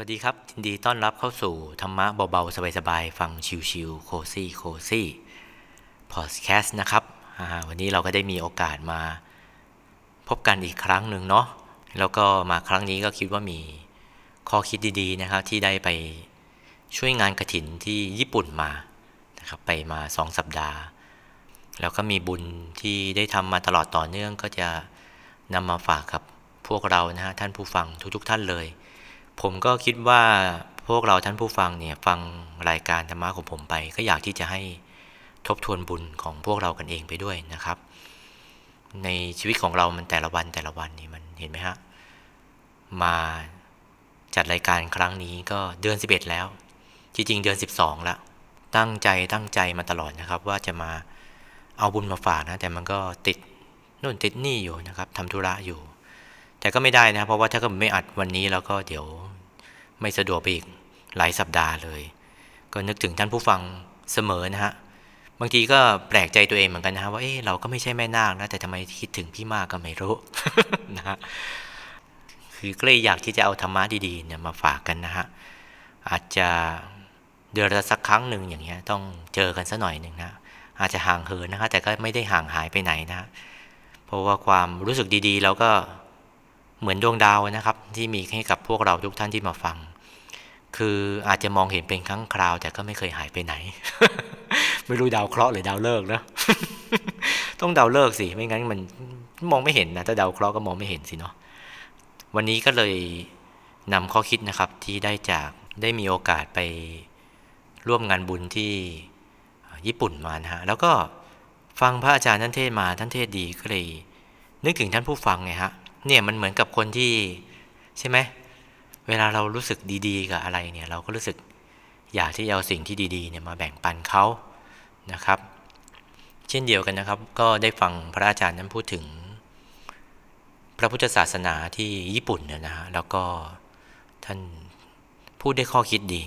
วัสดีครับยินดีต้อนรับเข้าสู่ธรรมะเบาๆ สบายๆ ฟังชิวๆโคซี่โคซี่พอดแคสต์นะครับ วันนี้เราก็ได้มีโอกาสมาพบกันอีกครั้งหนึ่งเนาะแล้วก็มาครั้งนี้ก็คิดว่ามีข้อคิดดีๆนะครับที่ได้ไปช่วยงานกระถินที่ญี่ปุ่นมานะครับไปมาสองสัปดาห์ แล้วก็มีบุญที่ได้ทำมาตลอดต่อเนื่องก็จะนำมาฝากกับพวกเรานะฮะท่านผู้ฟังทุกๆ ท่านเลย ผมก็คิดว่าพวกเราท่านผู้ฟังเนี่ยฟังรายการธรรมะของผมไป ก็อยากที่จะให้ทบทวนบุญของพวกเรากันเองไปด้วยนะครับ ในชีวิตของเรามันแต่ละวันแต่ละวันนี่มันเห็นไหมฮะมาจัดรายการครั้งนี้ก็เดือน 11 แล้ว จริงๆเดือน 12แล้วตั้งใจตั้งใจมาตลอดนะครับ ว่าจะมาเอาบุญมาฝากนะ แต่มันก็ติดนู่นติดนี่อยู่นะครับทำธุระอยู่ แต่ก็ไม่ได้นะ เพราะว่าถ้าก็ไม่อัดวันนี้แล้วก็เดี๋ยวไม่สะดวกไปอีกหลายสัปดาห์เลย ก็นึกถึงท่านผู้ฟังเสมอนะฮะ บางทีก็แปลกใจตัวเองเหมือนกันนะฮะว่าเออเราก็ไม่ใช่แม่นาคนะแต่ทำไมคิดถึงพี่มากก็ไม่รู้นะฮะคือก็เลยอยากที่จะเอาธรรมะดีๆเนี่ยมาฝากกันนะฮะอาจจะเดือนละสักครั้งหนึ่งอย่างเงี้ยต้องเจอกันสักหน่อยหนึ่งนะอาจจะห่างเหินนะคะแต่ก็ไม่ได้ห่างหายไปไหนนะ เพราะว่าความรู้สึกดีๆ เราก็ เหมือนดวงดาวนะครับ ที่มีให้กับพวกเราทุกท่านที่มาฟัง คืออาจจะมองเห็นเป็นครั้งคราว แต่ก็ไม่เคยหายไปไหน ไม่รู้ดาวเคราะห์หรือดาวเลิกนะต้องดาวเลิกสิไม่งั้นมันมองไม่เห็นนะถ้าดาวเคราะห์ก็มองไม่เห็นสิเนาะวันนี้ก็เลยนำข้อคิดนะครับที่ได้จากได้มีโอกาสไปร่วมงานบุญที่ญี่ปุ่นมานะฮะแล้วก็ฟังพระอาจารย์ท่านเทศมาท่านเทศดีก็เลย นึกถึงท่านผู้ฟังไงฮะ เนี่ยมันเหมือนกับคนที่ใช่ไหมเวลาเรารู้สึกดีๆ กับอะไรเนี่ยเราก็รู้สึกอยากที่จะเอาสิ่งที่ดีๆเนี่ยมาแบ่งปันเขานะครับ เช่นเดียวกันนะครับ ก็ได้ฟังพระอาจารย์นั้นพูดถึง พระพุทธศาสนาที่ญี่ปุ่นเนี่ยนะฮะแล้วก็ท่านพูดได้ข้อคิดดี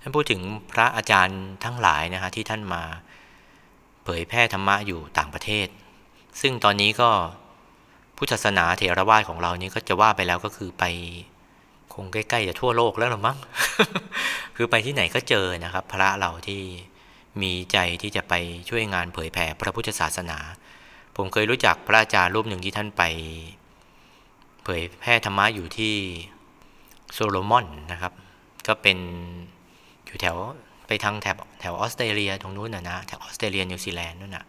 ท่านพูดถึงพระอาจารย์ทั้งหลายนะฮะที่ท่านมาเผยแพร่ธรรมะอยู่ต่างประเทศ ซึ่งตอนนี้ก็ พุทธศาสนาเถรวาทของเรานี้ก็จะว่าไปแล้วก็คือไปคงใกล้ๆจะทั่วโลกแล้วหรือมั้ง คือไปที่ไหนก็เจอนะครับ พระเราที่มีใจที่จะไปช่วยงานเผยแผ่พระพุทธศาสนา ผมเคยรู้จักพระอาจารย์รูปหนึ่งที่ท่านไป เผยแพร่ธรรมะอยู่ที่โซโลมอนนะครับ ก็เป็นอยู่แถวไปทางแถบแถวออสเตรเลียตรงนู้นนะนะแถวออสเตรเลียนิวซีแลนด์นู่นนะ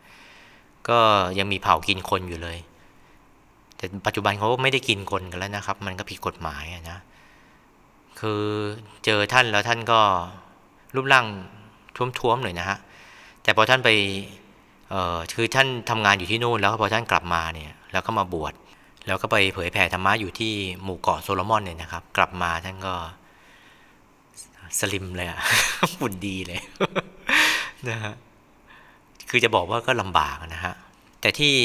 ก็ยังมีเผ่ากินคนอยู่เลย แต่ปัจจุบันเขาไม่ได้กินคนกันแล้วนะครับ มันก็ผิดกฎหมายนะ คือเจอท่านแล้วท่านก็รูปร่างท้วมๆหน่อยนะฮะ แต่พอท่านไปเอ่อคือท่านทำงานอยู่ที่นู่นแล้วพอท่านกลับมาเนี่ยแล้วก็มาบวชแล้วก็ไปเผยแผ่ธรรมะอยู่ที่หมู่เกาะโซโลมอนเนี่ยนะครับ กลับมาท่านก็สลิมเลยอะหุ่นดีเลยนะฮะคือจะบอกว่าก็ลำบากนะฮะแต่ที่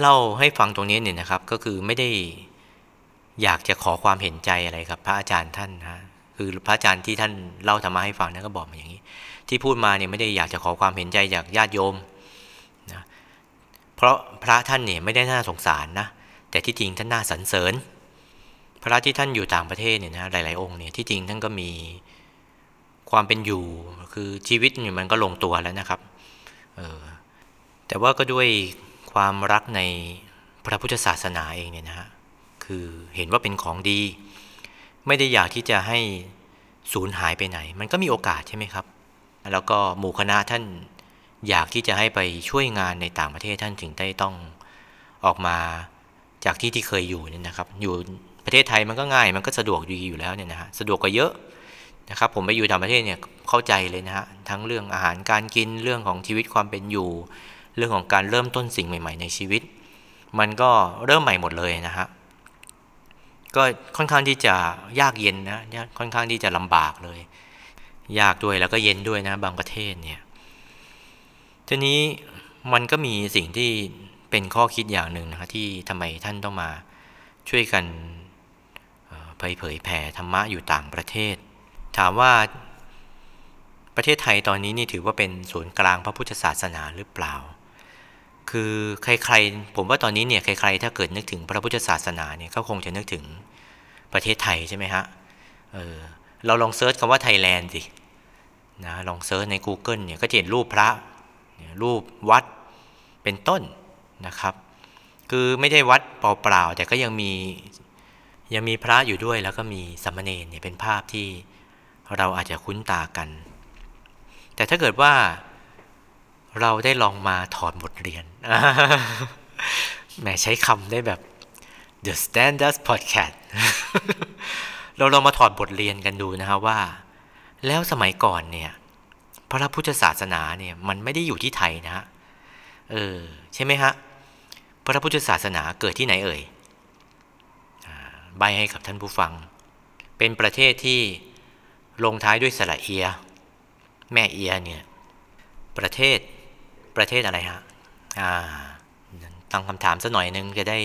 เล่าให้ฟังตรงนี้เนี่ยนะครับ ก็คือไม่ได้อยากจะขอความเห็นใจอะไรกับพระอาจารย์ท่านนะคือพระอาจารย์ที่ท่านเล่าธรรมะให้ฟังนั้นก็บอกมาอย่างนี้ ที่พูดมาเนี่ยไม่ได้อยากจะขอความเห็นใจจากญาติโยมนะเพราะพระท่านเนี่ยไม่ได้น่าสงสารนะแต่ที่จริงท่านน่าสรรเสริญ พระที่ท่านอยู่ต่างประเทศเนี่ยนะหลาย ๆ องค์เนี่ยที่จริงท่านก็มีความเป็นอยู่คือชีวิตเนี่มันก็ลงตัวแล้วนะครับ เออแต่ว่าก็ด้วย ความรักในพระพุทธศาสนาเองเนี่ยนะฮะคือเห็นว่าเป็นของดี ไม่ได้อยากที่จะให้สูญหายไปไหน มันก็มีโอกาสใช่ไหมครับ แล้วก็หมู่คณะท่านอยากที่จะให้ไปช่วยงานในต่างประเทศท่านถึงได้ต้องออกมาจากที่ที่เคยอยู่เนี่ยนะครับ อยู่ประเทศไทยมันก็ง่าย มันก็สะดวกดีอยู่แล้วเนี่ยนะฮะสะดวกกว่าเยอะนะครับ ผมไปอยู่ต่างประเทศเนี่ยเข้าใจเลยนะฮะทั้งเรื่องอาหารการกินเรื่องของชีวิตความเป็นอยู่ เรื่องของการเริ่มต้นสิ่งใหม่ ๆ ในชีวิต มันก็เริ่มใหม่หมดเลยนะฮะก็ค่อนข้างที่จะยากเย็นนะค่อนข้างที่จะลำบากเลย ยากด้วยแล้วก็เย็นด้วยนะ บางประเทศเนี่ยทีนี้มันก็มีสิ่งที่เป็นข้อคิดอย่างหนึ่งนะที่ทำไมท่านต้องมาช่วยกันเผยเผยแผ่ธรรมะอยู่ต่างประเทศ ถามว่าประเทศไทยตอนนี้นี่ถือว่าเป็นศูนย์กลางพระพุทธศาสนาหรือเปล่า คือใครๆ ผมว่าตอนนี้เนี่ยใครๆ ถ้าเกิดนึกถึงพระพุทธศาสนาเนี่ยก็คงจะนึกถึงประเทศไทยใช่ไหมฮะเออเราลอง search คำว่าไทยแลนด์สินะลอง search ใน Google เนี่ยก็จะเห็นรูปพระรูปวัดเป็นต้นนะครับ คือไม่ได้วัดเปล่าๆ แต่ก็ยังมียังมีพระอยู่ด้วยแล้วก็มีสามเณรเนี่ยเป็นภาพที่เราอาจจะคุ้นตากัน แต่ถ้าเกิดว่า เราได้ลองมาถอดบทเรียนแหมใช้คำได้แบบ The Standard Podcast เราลองมาถอดบทเรียนกันดูนะครับว่า แล้วสมัยก่อนเนี่ย พระพุทธศาสนาเนี่ยมันไม่ได้อยู่ที่ไทยนะฮะเออ ใช่ไหมฮะ พระพุทธศาสนาเกิดที่ไหนเอ่ยใบให้กับท่านผู้ฟัง เป็นประเทศที่ลงท้ายด้วยสระเอีย แม่เอียเนี่ย ประเทศ ประเทศอะไรฮะตั้งคำถามสักหน่อยนึงจะได้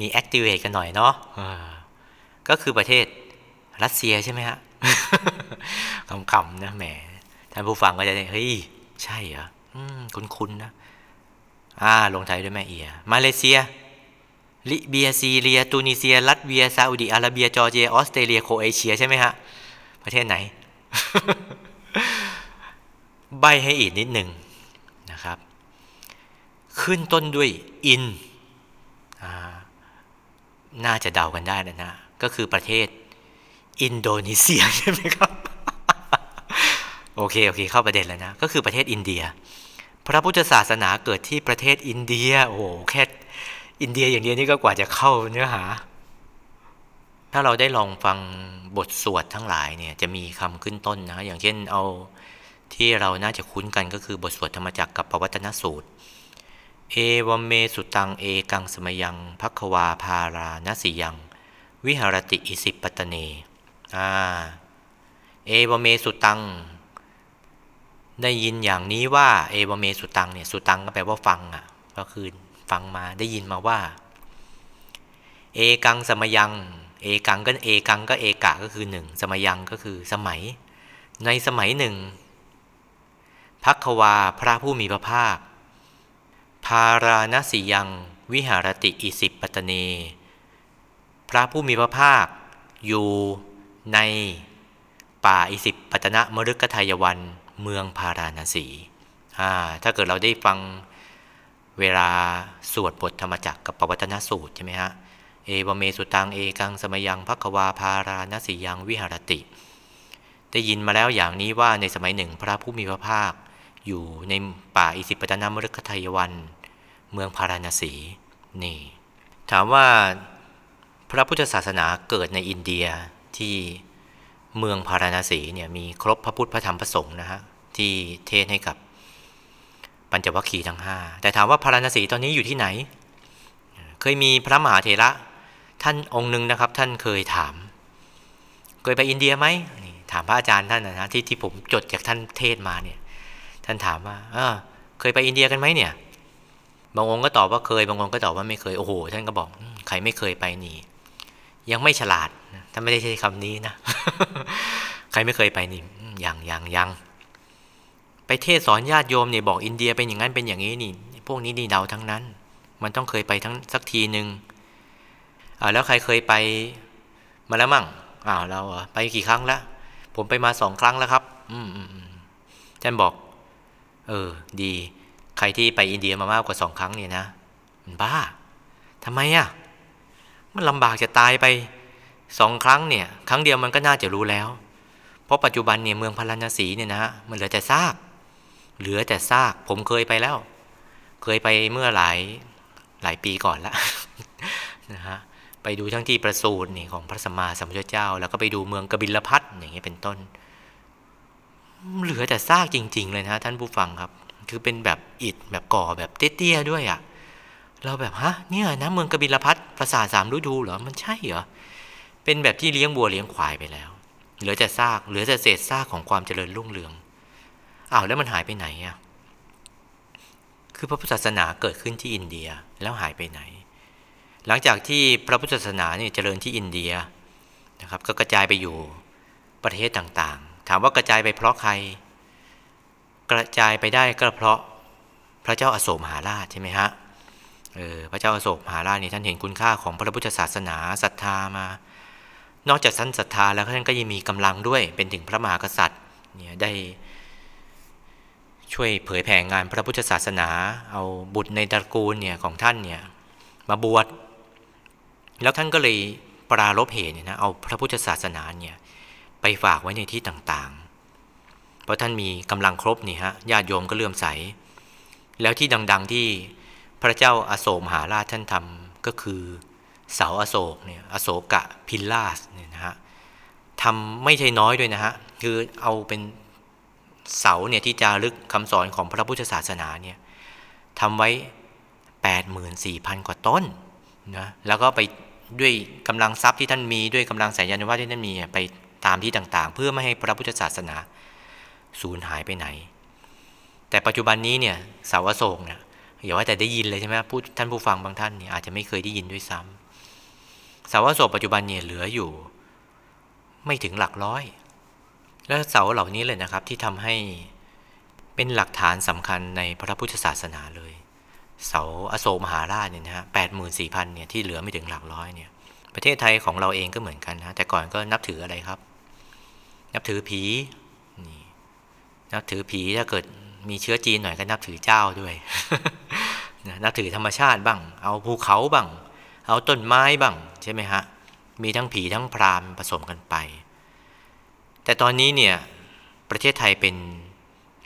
มีแอคทีเวตกันหน่อยเนาะก็คือประเทศรัสเซียใช่ไหมฮะคำๆนะแหมท่านผู้ฟังก็จะได้เฮ้ย ใช่เหรอคุ้นๆนะอ่าลงไทยด้วยแม่เอีย มาเลเซีย ลิเบียซีเรีย ตูนิเซีย รัสเวียซาอุดิอาระเบีย จอร์เจีย ออสเตรเลีย โคเอเชีย ใช่ไหมฮะ ประเทศไหน ใบให้อีกนิดหนึ่ง ขึ้นต้นด้วยอิน น่าจะเดากันได้นะนะ ก็คือประเทศอินโดนีเซียใช่ไหมครับ โอเค โอเค เข้าประเด็นแล้วนะ ก็คือประเทศอินเดีย พระพุทธศาสนาเกิดที่ประเทศอินเดีย โอ้โห แค่อินเดียอย่างเดียวนี่ก็กว่าจะเข้าเนื้อหา ถ้าเราได้ลองฟังบทสวดทั้งหลายเนี่ย จะมีคำขึ้นต้นนะ อย่างเช่นเอาที่เราน่าจะคุ้นกันก็คือบทสวดธรรมจักรกับปวัตนสูตร เอวเมสุตังเอกังสมยังพักวาพาราณสียัง วิหารติอิสิปตเนอ่าเอวเมสุตัง ได้ยินอย่างนี้ว่า เอวเมสุตังเนี่ยสุตังก็แปลว่าฟังอะก็คือฟังมาได้ยินมาว่า เอกังสมยัง เอกังก็เอกังก็เอกะก็คือหนึ่งสมยังก็คือสมัย ในสมัยหนึ่งพักวาพระผู้มีพระภาค พาราณสียังวิหารติอิสิปตเน พระผู้มีพระภาค อยู่ในป่าอิสิปตนะมฤคทายวันเมืองพาราณสี ถ้าเกิดเราได้ฟังเวลาสวดบทธรรมจักรกับปวัตนสูตรใช่ไหมฮะ เอวเมสุตังเอกังสมยังพักวาพารานสียังวิหารติ ได้ยินมาแล้วอย่างนี้ว่าในสมัยหนึ่งพระผู้มีพระภาค อยู่ในป่าอิสิปตนามฤคทายวัน เมืองพาราณสีนี่ ถามว่าพระพุทธศาสนาเกิดในอินเดียที่เมืองพาราณสีเนี่ยมีครบพระพุทธพระธรรมพระสงฆ์นะฮะที่เทศให้กับปัญจวัคคีย์ทั้งห้าแต่ถามว่าพาราณสีตอนนี้อยู่ที่ไหน เคยมีพระมหาเถระท่านองค์หนึ่งนะครับ ท่านเคยถาม เคยไปอินเดียไหมถามพระอาจารย์ท่านนะที่ที่ผมจดจากท่านเทศมาเนี่ย ท่านถามว่าเเคยไปอินเดียกันไหมเนี่ย บางองค์ก็ตอบว่าเคย บางองค์ก็ตอบว่าไม่เคย โอ้โห ท่านก็บอก ใครไม่เคยไปนี่ ยังไม่ฉลาดท่านไม่ได้ใช้คำนี้นะ ใครไม่เคยไปนี่ ยังยังยัง ไปเทศสอนญาติโยมเนี่ยบอกอินเดียเป็นอย่างนั้นเป็นอย่างนี้นี่ พวกนี้นี่เดาทั้งนั้น มันต้องเคยไปทั้งสักทีหนึ่งอ่าแล้วใครเคยไปมาแล้วมั่ง อ้าวเราไปกี่ครั้งแล้ว ผมไปมาสองครั้งแล้วครับ อืมอืมท่านบอก เออ ดี ใครที่ไปอินเดียมามากกว่าสองครั้งเนี่ยนะมันบ้าทำไมอะ มันลำบากจะตายไปสองครั้งเนี่ย ครั้งเดียวมันก็น่าจะรู้แล้ว เพราะปัจจุบันเนี่ยเมืองพาราณสีเนี่ยนะมันเหลือแต่ซาก เหลือแต่ซาก ผมเคยไปแล้ว เคยไปเมื่อหลายหลายปีก่อนละนะฮะไปดูทั้งที่ประสูตินี่ของพระสัมมาสัมพุทธเจ้า แล้วก็ไปดูเมืองกบิลพัทอย่างเงี้ยเป็นต้น เหลือแต่ซากจริง ๆ เลยนะท่านผู้ฟังครับ คือเป็นแบบอิฐแบบก่อแบบเตี้ยๆด้วยอะ่ะ เราแบบฮะเนี่ยนะเมืองกบิลพัทปราสาทสามฤดูเหรอมันใช่เหรอเป็นแบบที่เลี้ยงบัวเลี้ยงควายไปแล้ว เหลือแต่ซากเหลือแต่เศษซากของความเจริญรุ่งเรืองอ้าวแล้วมันหายไปไหนอะคือพระพุทธศาสนาเกิดขึ้นที่อินเดียแล้วหายไปไหน หลังจากที่พระพุทธศาสนาเนี่ยเจริญที่อินเดียนะครับก็กระจายไปอยู่ประเทศต่างๆ ถามว่ากระจายไปเพราะใคร กระจายไปได้ก็เพราะพระเจ้าอาโศกมหาราชใช่ไหมฮะเออพระเจ้าอาโศกมหาราชนี่ท่านเห็นคุณค่าของพระพุทธศาสนาศรัทธามานอกจากท่านศรัทธาแล้วท่านก็ยังมีกำลังด้วยเป็นถึงพระมหากษัตริย์เนี่ยได้ช่วยเผยแผ่งานพระพุทธศาสนา เอาบุตรในตระกูลเนี่ยของท่านเนี่ยมาบวชแล้วท่านก็เลยปรารบเหตุเนี่ยนะเอาพระพุทธศาสนาเนี่ย ไปฝากไว้ในที่ต่างๆ เพราะท่านมีกำลังครบนี่ฮะญาติโยมก็เลื่อมใส แล้วที่ดัง ๆที่พระเจ้าอาโศกมหาราชท่านทำก็คือเสาอโศกเนี่ยอโศกะพิลลาสเนี่ยนะฮะทำไม่ใช่น้อยด้วยนะฮะคือเอาเป็นเสาเนี่ยที่จารึกคำสอนของพระพุทธศาสนาเนี่ยทำไว้ 84,000 กว่าต้นนะแล้วก็ไปด้วยกำลังทรัพย์ที่ท่านมีด้วยกำลังสายยานว่าที่ท่านมีไป ตามที่ต่างๆ เพื่อไม่ให้พระพุทธศาสนาสูญหายไปไหน แต่ปัจจุบันนี้เนี่ยเสาอโศกเนี่ยอย่าว่าแต่ได้ยินเลยใช่ไหมผู้ท่านผู้ฟังบางท่านเนี่ยอาจจะไม่เคยได้ยินด้วยซ้ำเสาอโศกปัจจุบันเนี่ยเหลืออยู่ ไม่ถึงหลักร้อย และเสาเหล่านี้เลยนะครับที่ทำให้เป็นหลักฐานสำคัญในพระพุทธศาสนาเลย เสาอโศกมหาราชเนี่ยนะฮะแปดหมื่นสี่พันเนี่ยที่เหลือไม่ถึงหลักร้อยเนี่ยประเทศไทยของเราเองก็เหมือนกันนะแต่ก่อนก็นับถืออะไรครับ นับถือผีนี่นับถือผีถ้าเกิดมีเชื้อจีนหน่อยก็นับถือเจ้าด้วยนับถือธรรมชาติบ้าง เอาภูเขาบ้าง เอาต้นไม้บ้างใช่ไหมฮะ มีทั้งผีทั้งพรามผสมกันไป แต่ตอนนี้เนี่ยประเทศไทยเป็น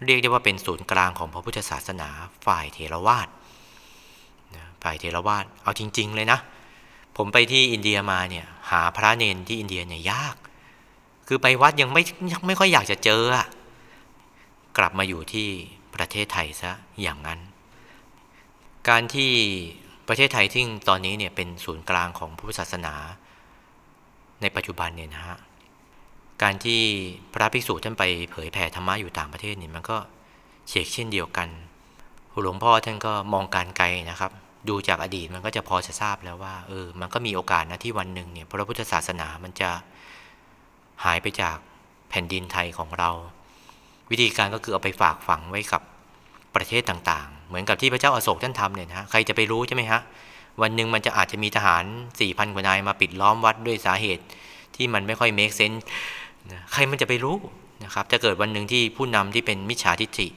เรียกได้ว่าเป็นศูนย์กลางของพระพุทธศาสนาฝ่ายเทรวาสฝ่ายเทรวาสเอาจริง ๆ เลยนะ ผมไปที่อินเดียมาเนี่ยหาพระเนนที่อินเดียเนี่ยยาก คือไปวัดยังไม่ยังไม่ค่อยอยากจะเจออะกลับมาอยู่ที่ประเทศไทยซะอย่างนั้น การที่ประเทศไทยที่ตอนนี้เนี่ยเป็นศูนย์กลางของพุทธศาสนา ในปัจจุบันเนี่ยนะฮะการที่พระภิกษุท่านไปเผยแผ่ธรรมะอยู่ต่างประเทศนี่มันก็เชกเช่นเดียวกัน หลวงพ่อท่านก็มองการไกลนะครับ ดูจากอดีตมันก็จะพอจะทราบแล้วว่าเออมันก็มีโอกาสนะที่วันหนึ่งเนี่ยพระพุทธศาสนามันจะ หายไปจากแผ่นดินไทยของเรา วิธีการก็คือเอาไปฝากฝังไว้กับประเทศต่างๆ เหมือนกับที่พระเจ้าอาโศกท่านทำเนี่ยนะใครจะไปรู้ใช่ไหมฮะวันหนึ่งมันจะอาจจะมีทหารสี่พันกว่านายมาปิดล้อมวัดด้วยสาเหตุที่มันไม่ค่อยเมคเซนส์ใครมันจะไปรู้นะครับจะเกิดวันหนึ่งที่ผู้นำที่เป็นมิจฉาทิฏฐิ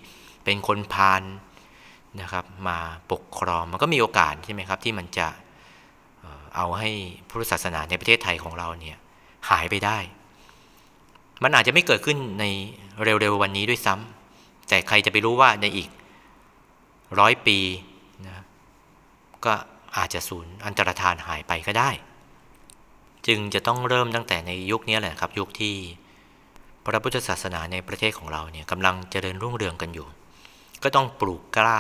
เป็นคนพาลนะครับ มาปกครองมันก็มีโอกาสใช่ไหมครับ ที่มันจะเอาให้พุทธศาสนาในประเทศไทยของเราเนี่ยหายไปได้ มันอาจจะไม่เกิดขึ้นในเร็วๆวันนี้ด้วยซ้ำแต่ใครจะไปรู้ว่าในอีกร้อยปีนะก็อาจจะสูญอันตรธานหายไปก็ได้ จึงจะต้องเริ่มตั้งแต่ในยุคนี้แหละครับ ยุคที่พระพุทธศาสนาในประเทศของเราเนี่ยกำลังเจริญรุ่งเรืองกันอยู่ ก็ต้องปลูกกล้า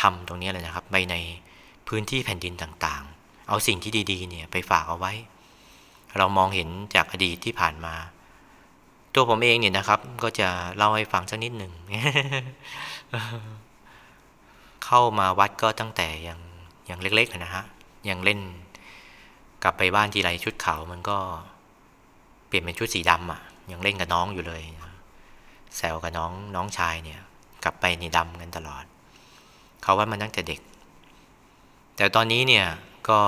ทำตรงนี้เลยนะครับไปในพื้นที่แผ่นดินต่างๆ เอาสิ่งที่ดีๆเนี่ยไปฝากเอาไว้ เรามองเห็นจากอดีตที่ผ่านมา ตัวผมเองเนี่ยนะครับ ก็จะเล่าให้ฟังสักนิดหนึ่งเข้ามาวัดก็ตั้งแต่ยังยังเล็กๆนะฮะยังเล่น กลับไปบ้านทีไรชุดขาวมันก็ เปลี่ยนเป็นชุดสีดำอะ ยังเล่นกับน้องอยู่เลยแซวกับน้องน้องชายเนี่ย กลับไปนี่ดำกันตลอด เขาว่ามันตั้งแต่เด็ก แต่ตอนนี้เนี่ยก็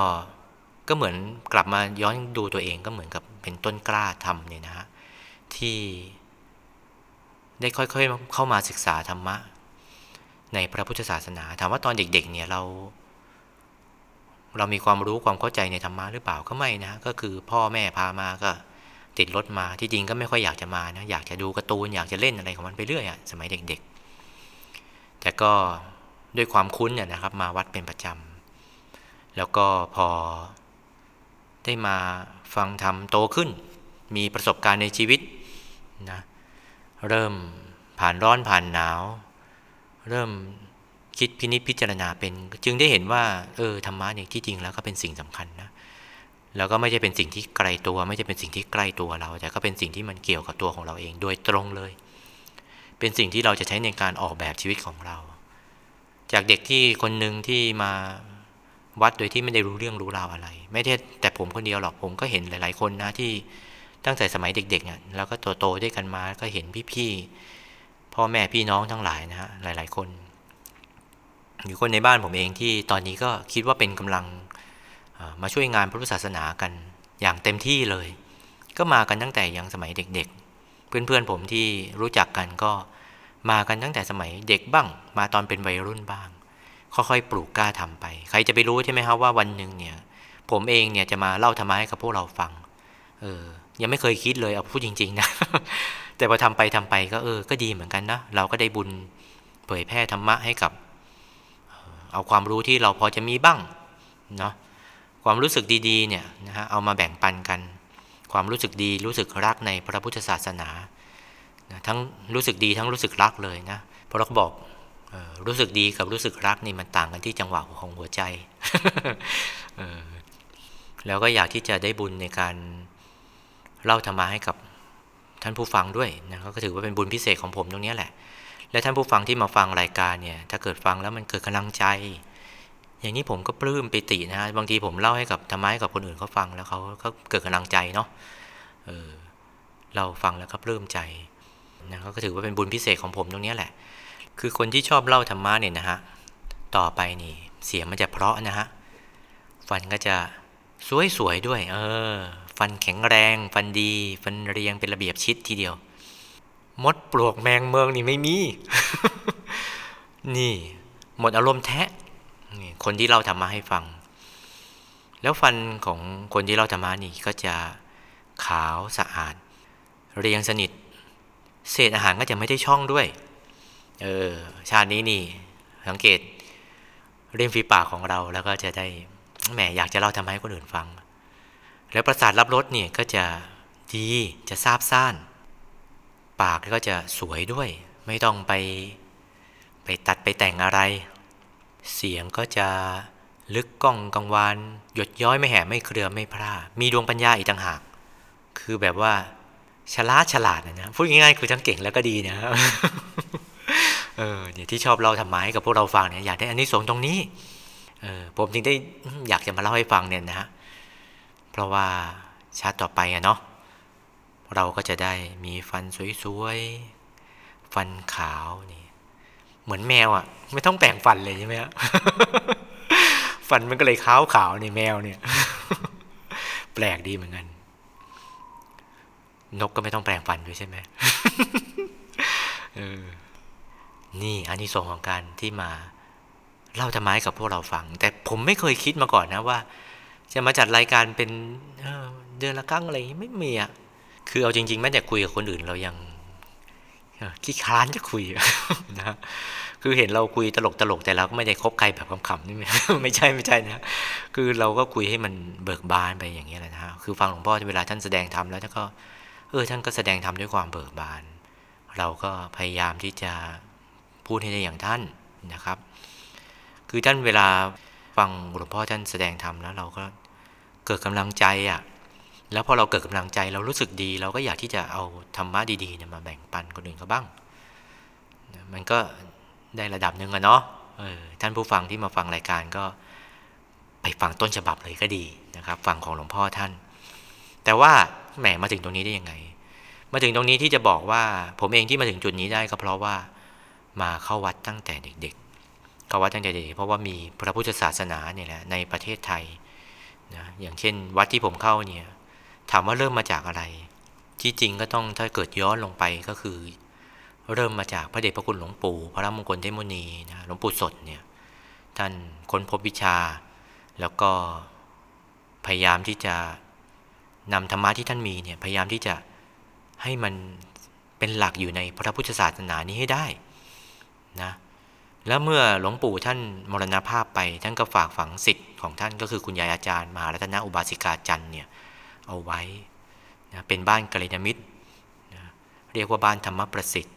ก็เหมือนกลับมาย้อนดูตัวเองก็เหมือนกับเป็นต้นกล้าทำเนี่ยนะฮะ ที่ได้ค่อยๆเข้ามาศึกษาธรรมะ ในพระพุทธศาสนา ถามว่าตอนเด็กๆเนี่ยเรา เรามีความรู้ความเข้าใจในธรรมะหรือเปล่าก็ไม่นะ ก็คือพ่อแม่พามาก็ติดรถมาที่จริงก็ไม่ค่อยอยากจะมานะอยากจะดูการ์ตูนอยากจะเล่นอะไรของมันไปเรื่อยอะสมัยเด็กๆ แต่ก็ด้วยความคุ้นเนี่ยนะครับ มาวัดเป็นประจำแล้วก็พอได้มาฟังธรรมโตขึ้น มีประสบการณ์ในชีวิต นะเริ่มผ่านร้อนผ่านหนาว เริ่มคิดพินิจพิจารณาเป็น จึงได้เห็นว่า เออธรรมะเนี่ยที่จริงแล้วก็เป็นสิ่งสำคัญนะแล้วก็ไม่ใช่เป็นสิ่งที่ไกลตัว ไม่ใช่เป็นสิ่งที่ใกล้ตัวเรา แต่ก็เป็นสิ่งที่มันเกี่ยวกับตัวของเราเองโดยตรงเลย เป็นสิ่งที่เราจะใช้ในการออกแบบชีวิตของเรา จากเด็กที่คนหนึ่งที่มาวัดโดยที่ไม่ได้รู้เรื่องรู้ราวอะไร ไม่ได้แต่ผมคนเดียวหรอกผมก็เห็นหลาย ๆ คนนะที่ ตั้งแต่สมัยเด็กๆเนี่ยแล้วก็โตๆด้วยกันมาก็เห็นพี่ๆพ่อแม่พี่น้องทั้งหลายนะฮะหลาย ๆ คนมีคนในบ้านผมเองที่ตอนนี้ก็คิดว่าเป็นกำลังมาช่วยงานพระพุทธศาสนากันอย่างเต็มที่เลย ก็มากันตั้งแต่ยังสมัยเด็ก ๆ เพื่อนๆผมที่รู้จักกันก็มากันตั้งแต่สมัยเด็กบ้าง มาตอนเป็นวัยรุ่นบ้าง ค่อยๆปลูกกล้าทำไป ใครจะไปรู้ใช่ไหมครับว่าวันหนึ่งเนี่ย ผมเองเนี่ยจะมาเล่าธรรมะให้กับพวกเราฟัง เออ ยังไม่เคยคิดเลยเอาพูดจริง ๆ นะ แต่พอทำไปทำไปก็เออ ก็ดีเหมือนกันนะ เราก็ได้บุญเผยแพร่ธรรมะให้กับ เอาความรู้ที่เราพอจะมีบ้างเนาะความรู้สึกดีๆเนี่ยนะฮะเอามาแบ่งปันกัน ความรู้สึกดีรู้สึกรักในพระพุทธศาสนานะทั้งรู้สึกดีทั้งรู้สึกรักเลยนะเพราะเราบอกรู้สึกดีกับรู้สึกรักนี่มันต่างกันที่จังหวะของหัวใจแล้วก็อยากที่จะได้บุญในการ เล่าธรรมะให้กับท่านผู้ฟังด้วยนะก็ถือว่าเป็นบุญพิเศษของผมตรงนี้แหละ และท่านผู้ฟังที่มาฟังรายการเนี่ย ถ้าเกิดฟังแล้วมันเกิดกำลังใจ อย่างนี้ผมก็ปลื้มปิตินะบางทีผมเล่าให้กับธรรมะให้กับคนอื่นเขาฟังแล้วเขาก็เกิดกำลังใจเนาะเออเราฟังแล้วก็ปลื้มใจนะก็ถือว่าเป็นบุญพิเศษของผมตรงนี้แหละ คือคนที่ชอบเล่าธรรมะเนี่ยนะฮะต่อไปนี่เสียงมันจะเพราะนะฮะฟันก็จะสวยๆด้วย เออ ฟันแข็งแรง ฟันดี ฟันเรียงเป็นระเบียบชิดทีเดียว มดปลวกแมงเมืองนี่ไม่มี นี่ หมดอารมณ์แท้คนที่เราทำมาให้ฟัง แล้วฟันของคนที่เราทำมานี่ก็จะขาวสะอาด เรียงสนิท เศษอาหารก็จะไม่ได้ช่องด้วย เออ ชาตินี้นี่ สังเกตเรียมฝีปากของเราแล้วก็จะได้แหมอยากจะเล่าทำให้คนอื่นฟัง แล้วประสาทรับรสเนี่ยก็จะดีจะซาบซ่าน ปากก็จะสวยด้วย ไม่ต้องไปไปตัดไปแต่งอะไร เสียงก็จะลึกก้องกังวาน หยดย้อยไม่แห่ไม่เครือไม่พร่า มีดวงปัญญาอีกต่างหาก คือแบบว่าฉลาดฉลาดนะพูดง่ายๆคือทั้งเก่งแล้วก็ดีนะเออเนี่ยที่ชอบเล่าทำไม้กับพวกเราฟังเนี่ยอยากได้อันนี้สงตรงนี้เออผมจึงได้อยากจะมาเล่าให้ฟังเนี่ยนะฮะ ราะว่าชาติต่อไปอะเนาะเราก็จะได้มีฟันสวยๆ ฟันขาวนี่ เหมือนแมวอะไม่ต้องแปรงฟันเลยใช่ไหมฮะฟันมันก็เลยขาวขาวนี่แมวเนี่ย แปลกดีเหมือนกัน นกก็ไม่ต้องแปลงฟันด้วยใช่ไหมเออนี่อันนี้ส่งของการที่มาเล่าธรรมะให้กับพวกเราฟัง แต่ผมไม่เคยคิดมาก่อนนะว่า จะมาจัดรายการเป็นเดือนละครั้งอะไรไม่มีอะคือเอาจริงๆแม้แต่คุยกับคนอื่นเรายังขี้คลานจะคุยนะคือเห็นเราคุยตลกตลกแต่เราก็ไม่ได้คบใครแบบขำๆนี่ไม่ใช่ไม่ใช่นะคือเราก็คุยให้มันเบิกบานไปอย่างนี้แหละนะคือฟังหลวงพ่อเวลาท่านแสดงธรรมแล้วท่านก็เออท่านก็แสดงธรรมด้วยความเบิกบาน เราก็พยายามที่จะพูดให้ได้อย่างท่านนะครับ คือท่านเวลา ฟังหลวงพ่อท่านแสดงธรรมแล้วเราก็เกิดกำลังใจอะ แล้วพอเราเกิดกำลังใจเรารู้สึกดี เราก็อยากที่จะเอาธรรมะดีๆเนี่ยมาแบ่งปันคนอื่นเขาบ้าง มันก็ได้ระดับหนึ่งอะเนาะท่านผู้ฟังที่มาฟังรายการก็ไปฟังต้นฉบับเลยก็ดีนะครับ ฟังของหลวงพ่อท่าน แต่ว่าแหมมาถึงตรงนี้ได้ยังไง มาถึงตรงนี้ที่จะบอกว่าผมเองที่มาถึงจุดนี้ได้ก็เพราะว่ามาเข้าวัดตั้งแต่เด็กๆ เขาวัดตั้งแต่เด็กเพราะว่ามีพระพุทธศาสนาเนี่ยแหละในประเทศไทยนะอย่างเช่น วัดที่ผมเข้าเนี่ยถามว่าเริ่มมาจากอะไร ที่จริงก็ต้องถ้าเกิดย้อนลงไปก็คือ เริ่มมาจากพระเดชพระคุณหลวงปู่พระมงคลเทมุนีนะหลวงปู่สดเนี่ยท่านค้นพบวิชา แล้วก็พยายามที่จะนำธรรมะที่ท่านมีเนี่ยพยายามที่จะให้มันเป็นหลักอยู่ในพระพุทธศาสนานี้ให้ได้นะ แล้วเมื่อหลวงปู่ท่านมรณภาพไป ท่านก็ฝากฝังสิทธิ์ของท่านก็คือคุณยายอาจารย์มหารัตนอุบาสิกาจันเนี่ยเอาไว้นะเป็นบ้านกัลยาณมิตรนะเรียกว่าบ้านธรรมประสิทธิ์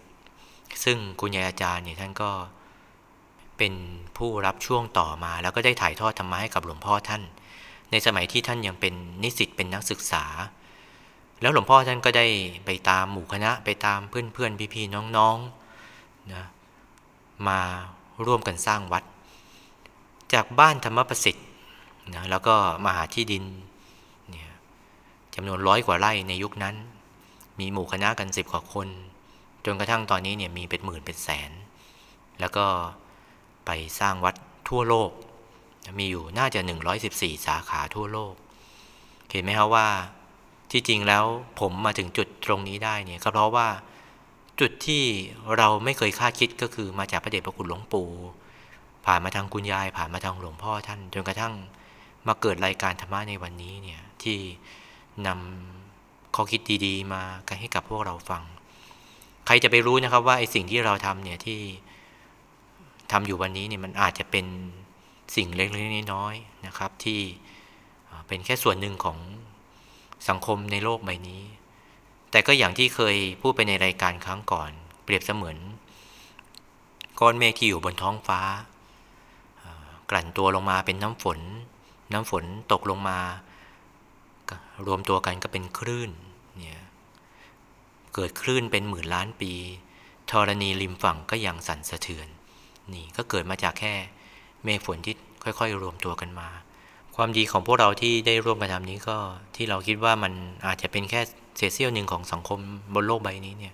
ซึ่งคุณยายอาจารย์เนี่ยท่านก็เป็นผู้รับช่วงต่อมา แล้วก็ได้ถ่ายทอดธรรมะให้กับหลวงพ่อท่าน ในสมัยที่ท่านยังเป็นนิสิตเป็นนักศึกษา แล้วหลวงพ่อท่านก็ได้ไปตามหมู่คณะไปตามเพื่อนๆพี่ๆน้องๆนะ มาร่วมกันสร้างวัด จากบ้านธรรมประสิทธิ์นะแล้วก็มาหาที่ดินเนี่ยจำนวนร้อยกว่าไร่ในยุคนั้น มีหมู่คณะกันสิบกว่าคน จนกระทั่งตอนนี้เนี่ยมีเป็นหมื่นเป็นแสน แล้วก็ไปสร้างวัดทั่วโลก มีอยู่น่าจะ 114 สาขาทั่วโลก เห็นไหมครับว่าที่จริงแล้วผมมาถึงจุดตรงนี้ได้เนี่ยก็เพราะว่า จุดที่เราไม่เคยคาดคิดก็คือมาจากพระเดชพระคุณหลวงปู่ผ่านมาทางคุณยาย ผ่านมาทางหลวงพ่อท่าน จนกระทั่งมาเกิดรายการธรรมะในวันนี้เนี่ยที่นำข้อคิดดีๆ มาให้กับพวกเราฟัง ใครจะไปรู้นะครับว่าไอ้สิ่งที่เราทำเนี่ยที่ทำอยู่วันนี้เนี่ยมันอาจจะเป็นสิ่งเล็กๆน้อยๆนะครับที่เป็นแค่ส่วนหนึ่งของสังคมในโลกใบนี้ แต่ก็อย่างที่เคยพูดไปในรายการครั้งก่อน เปรียบเสมือนก้อนเมฆที่อยู่บนท้องฟ้า กลั่นตัวลงมาเป็นน้ำฝน น้ำฝนตกลงมารวมตัวกันก็เป็นคลื่นเนี่ยเกิดคลื่นเป็นหมื่นล้านปีธรณีริมฝั่งก็ยังสั่นสะเทือน นี่ก็เกิดมาจากแค่เมฆฝนที่ค่อย ๆ รวมตัวกันมา ความดีของพวกเราที่ได้ร่วมกันทำนี้ก็ที่เราคิดว่ามันอาจจะเป็นแค่ ศษเสี้ยวหนึ่งของสังคมบนโลกใบนี้เนี่ย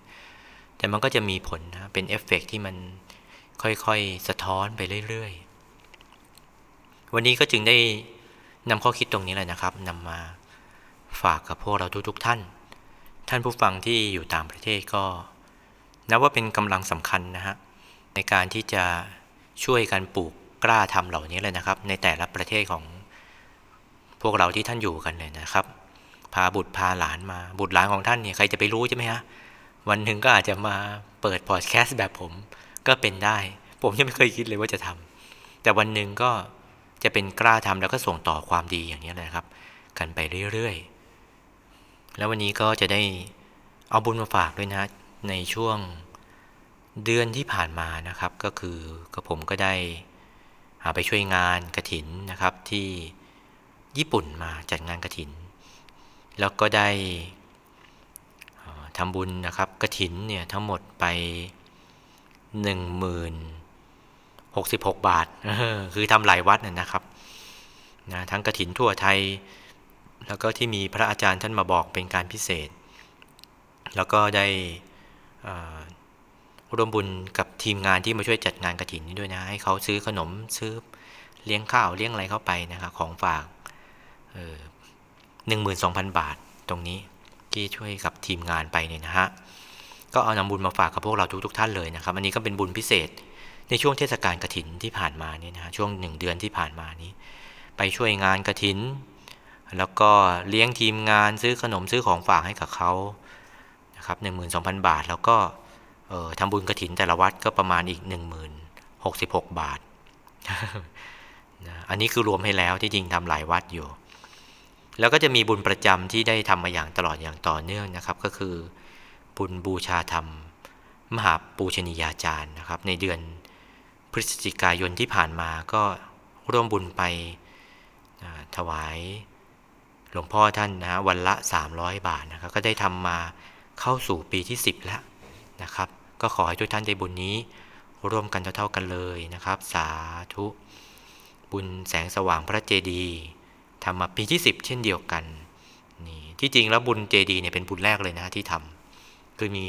แต่มันก็จะมีผลนะเป็นเอฟเฟกที่มันค่อยๆ สะท้อนไปเรื่อยๆ วันนี้ก็จึงได้นำข้อคิดตรงนี้แหละนะครับนำมาฝากกับพวกเราทุกๆท่าน ท่านผู้ฟังที่อยู่ต่างประเทศก็ นับว่าเป็นกำลังสำคัญนะฮะในการที่จะช่วยกันปลูกกล้าทำเหล่านี้เลยนะครับ ในแต่ละประเทศของพวกเราที่ท่านอยู่กันเลยนะครับาบุตรพาหลานมา บุตรหลานของท่านเนี่ยใครจะไปรู้ใช่ไหมฮะวันหนึ่งก็อาจจะมาเปิดพอดแคสต์แบบผมก็เป็นได้ ผมยังไม่เคยคิดเลยว่าจะทำแต่วันหนึ่งก็จะเป็นกล้าทำแล้วก็ส่งต่อความดีอย่างนี้เลยครับ กันไปเรื่อยๆ แล้ววันนี้ก็จะได้เอาบุญมาฝากด้วยนะ ในช่วงเดือนที่ผ่านมานะครับ ก็คือกระผมก็ได้หาไปช่วยงานกระถินนะครับที่ญี่ปุ่นมาจัดงานกระถิน แล้วก็ได้ทำบุญนะครับกระถินเนี่ยทั้งหมดไปหนึ่งหมื่นหกสิบหกบาท คือทำหลายวัดนะครับนะทั้งกระถินทั่วไทย แล้วก็ที่มีพระอาจารย์ท่านมาบอกเป็นการพิเศษ แล้วก็ได้ร่วมบุญกับทีมงานที่มาช่วยจัดงานกระถินนี้ด้วยนะ ให้เขาซื้อขนมซื้อเลี้ยงข้าวเลี้ยงอะไรเข้าไปนะครับของฝาก หนึ่งหมื่นสองพันบาทตรงนี้ที่ช่วยกับทีมงานไปเนี่ยนะฮะก็เอานำบุญมาฝากกับพวกเราทุกๆทท่านเลยนะครับ อันนี้ก็เป็นบุญพิเศษในช่วงเทศกาลกระถินที่ผ่านมาเนี่ยนะฮะช่วงหนึ่งเดือนที่ผ่านมานี้ ไปช่วยงานกระถิน แล้วก็เลี้ยงทีมงานซื้อขนมซื้อของฝากให้กับเขานะครับหนึ่งหมื่นสองพันบาท แล้วก็ทำบุญกระถินแต่ละวัดก็ประมาณอีกหนึ่งหมื่นหกสิบหกบาท อันนี้คือรวมให้แล้วที่จริงทำหลายวัดอยู่ แล้วก็จะมีบุญประจำที่ได้ทำมาอย่างตลอดอย่างต่อเนื่องนะครับ ก็คือบุญบูชาธรรม มหาปูชนียาจารย์นะครับ ในเดือนพฤศจิกายนที่ผ่านมาก็ร่วมบุญไปถวายหลวงพ่อท่านนะวันละ 300 บาทนะครับ ก็ได้ทำมาเข้าสู่ปีที่ 10 แล้วนะครับ ก็ขอให้ทุกท่านได้บุญนี้ร่วมกันเท่าๆกันเลยนะครับ สาธุ บุญแสงสว่างพระเจดีย์ ทำมาปีที่ 10 เช่นเดียวกันนี่ที่จริงแล้วบุญเจดีเนี่ยเป็นบุญแรกเลยนะที่ทำคือมี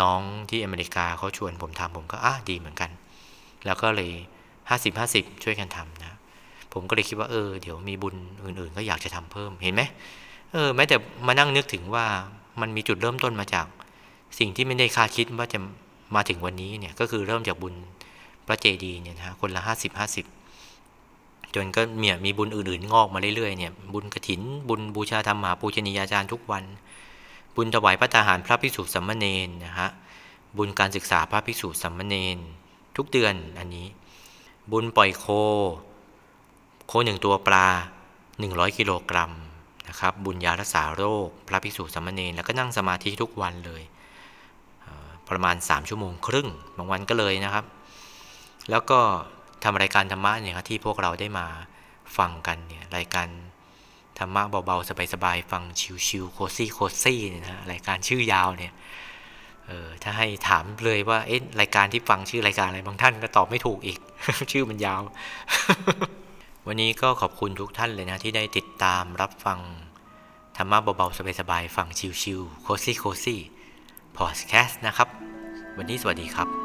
น้องที่อเมริกาเขาชวนผมทำผมก็อะดีเหมือนกัน แล้วก็เลย 50 50 ช่วยกันทำนะผมก็เลยคิดว่าเออเดี๋ยวมีบุญอื่นๆ ก็อยากจะทำเพิ่มเห็นไหมเออแม้แต่มานั่งนึกถึงว่ามันมีจุดเริ่มต้นมาจาก สิ่งที่ไม่ได้คาดคิดว่าจะมาถึงวันนี้เนี่ยก็คือเริ่มจากบุญพระเจดีเนี่ยนะคนละ 50 50 จนก็เมียมีบุญอื่นๆ งอกมาเรื่อยๆเนี่ยบุญกระถิน บุญบูชาธรรมหาปูชนียาจารย์ทุกวัน บุญถวายพระทหารพระภิกษุสัมมเนนนะฮะบุญการศึกษาพระภิกษุสัมมเนนทุกเดือนอันนี้ บุญปล่อยโค โคหนึ่งตัวปลา 100 กิโลกรัมนะครับบุญยารักษาโรค พระภิกษุสัมมเนนแล้วก็นั่งสมาธิทุกวันเลย ประมาณ 3 ชั่วโมงครึ่งบางวันก็เลยนะครับ แล้วก็ ทำรายการธรรมะเนี่ยครับที่พวกเราได้มาฟังกันเนี่ยรายการธรรมะเบาๆสบายๆฟังชิวๆโคซี่โคซี่เนี่ยนะรายการชื่อยาวเนี่ยเออถ้าให้ถามเลยว่าเอ๊ะรายการที่ฟังชื่อรายการอะไรบางท่านก็ตอบไม่ถูกอีก ชื่อมันยาว วันนี้ก็ขอบคุณทุกท่านเลยนะที่ได้ติดตามรับฟังธรรมะเบาๆสบายๆฟังชิวๆ cozy cozy podcast นะครับ วันนี้สวัสดีครับ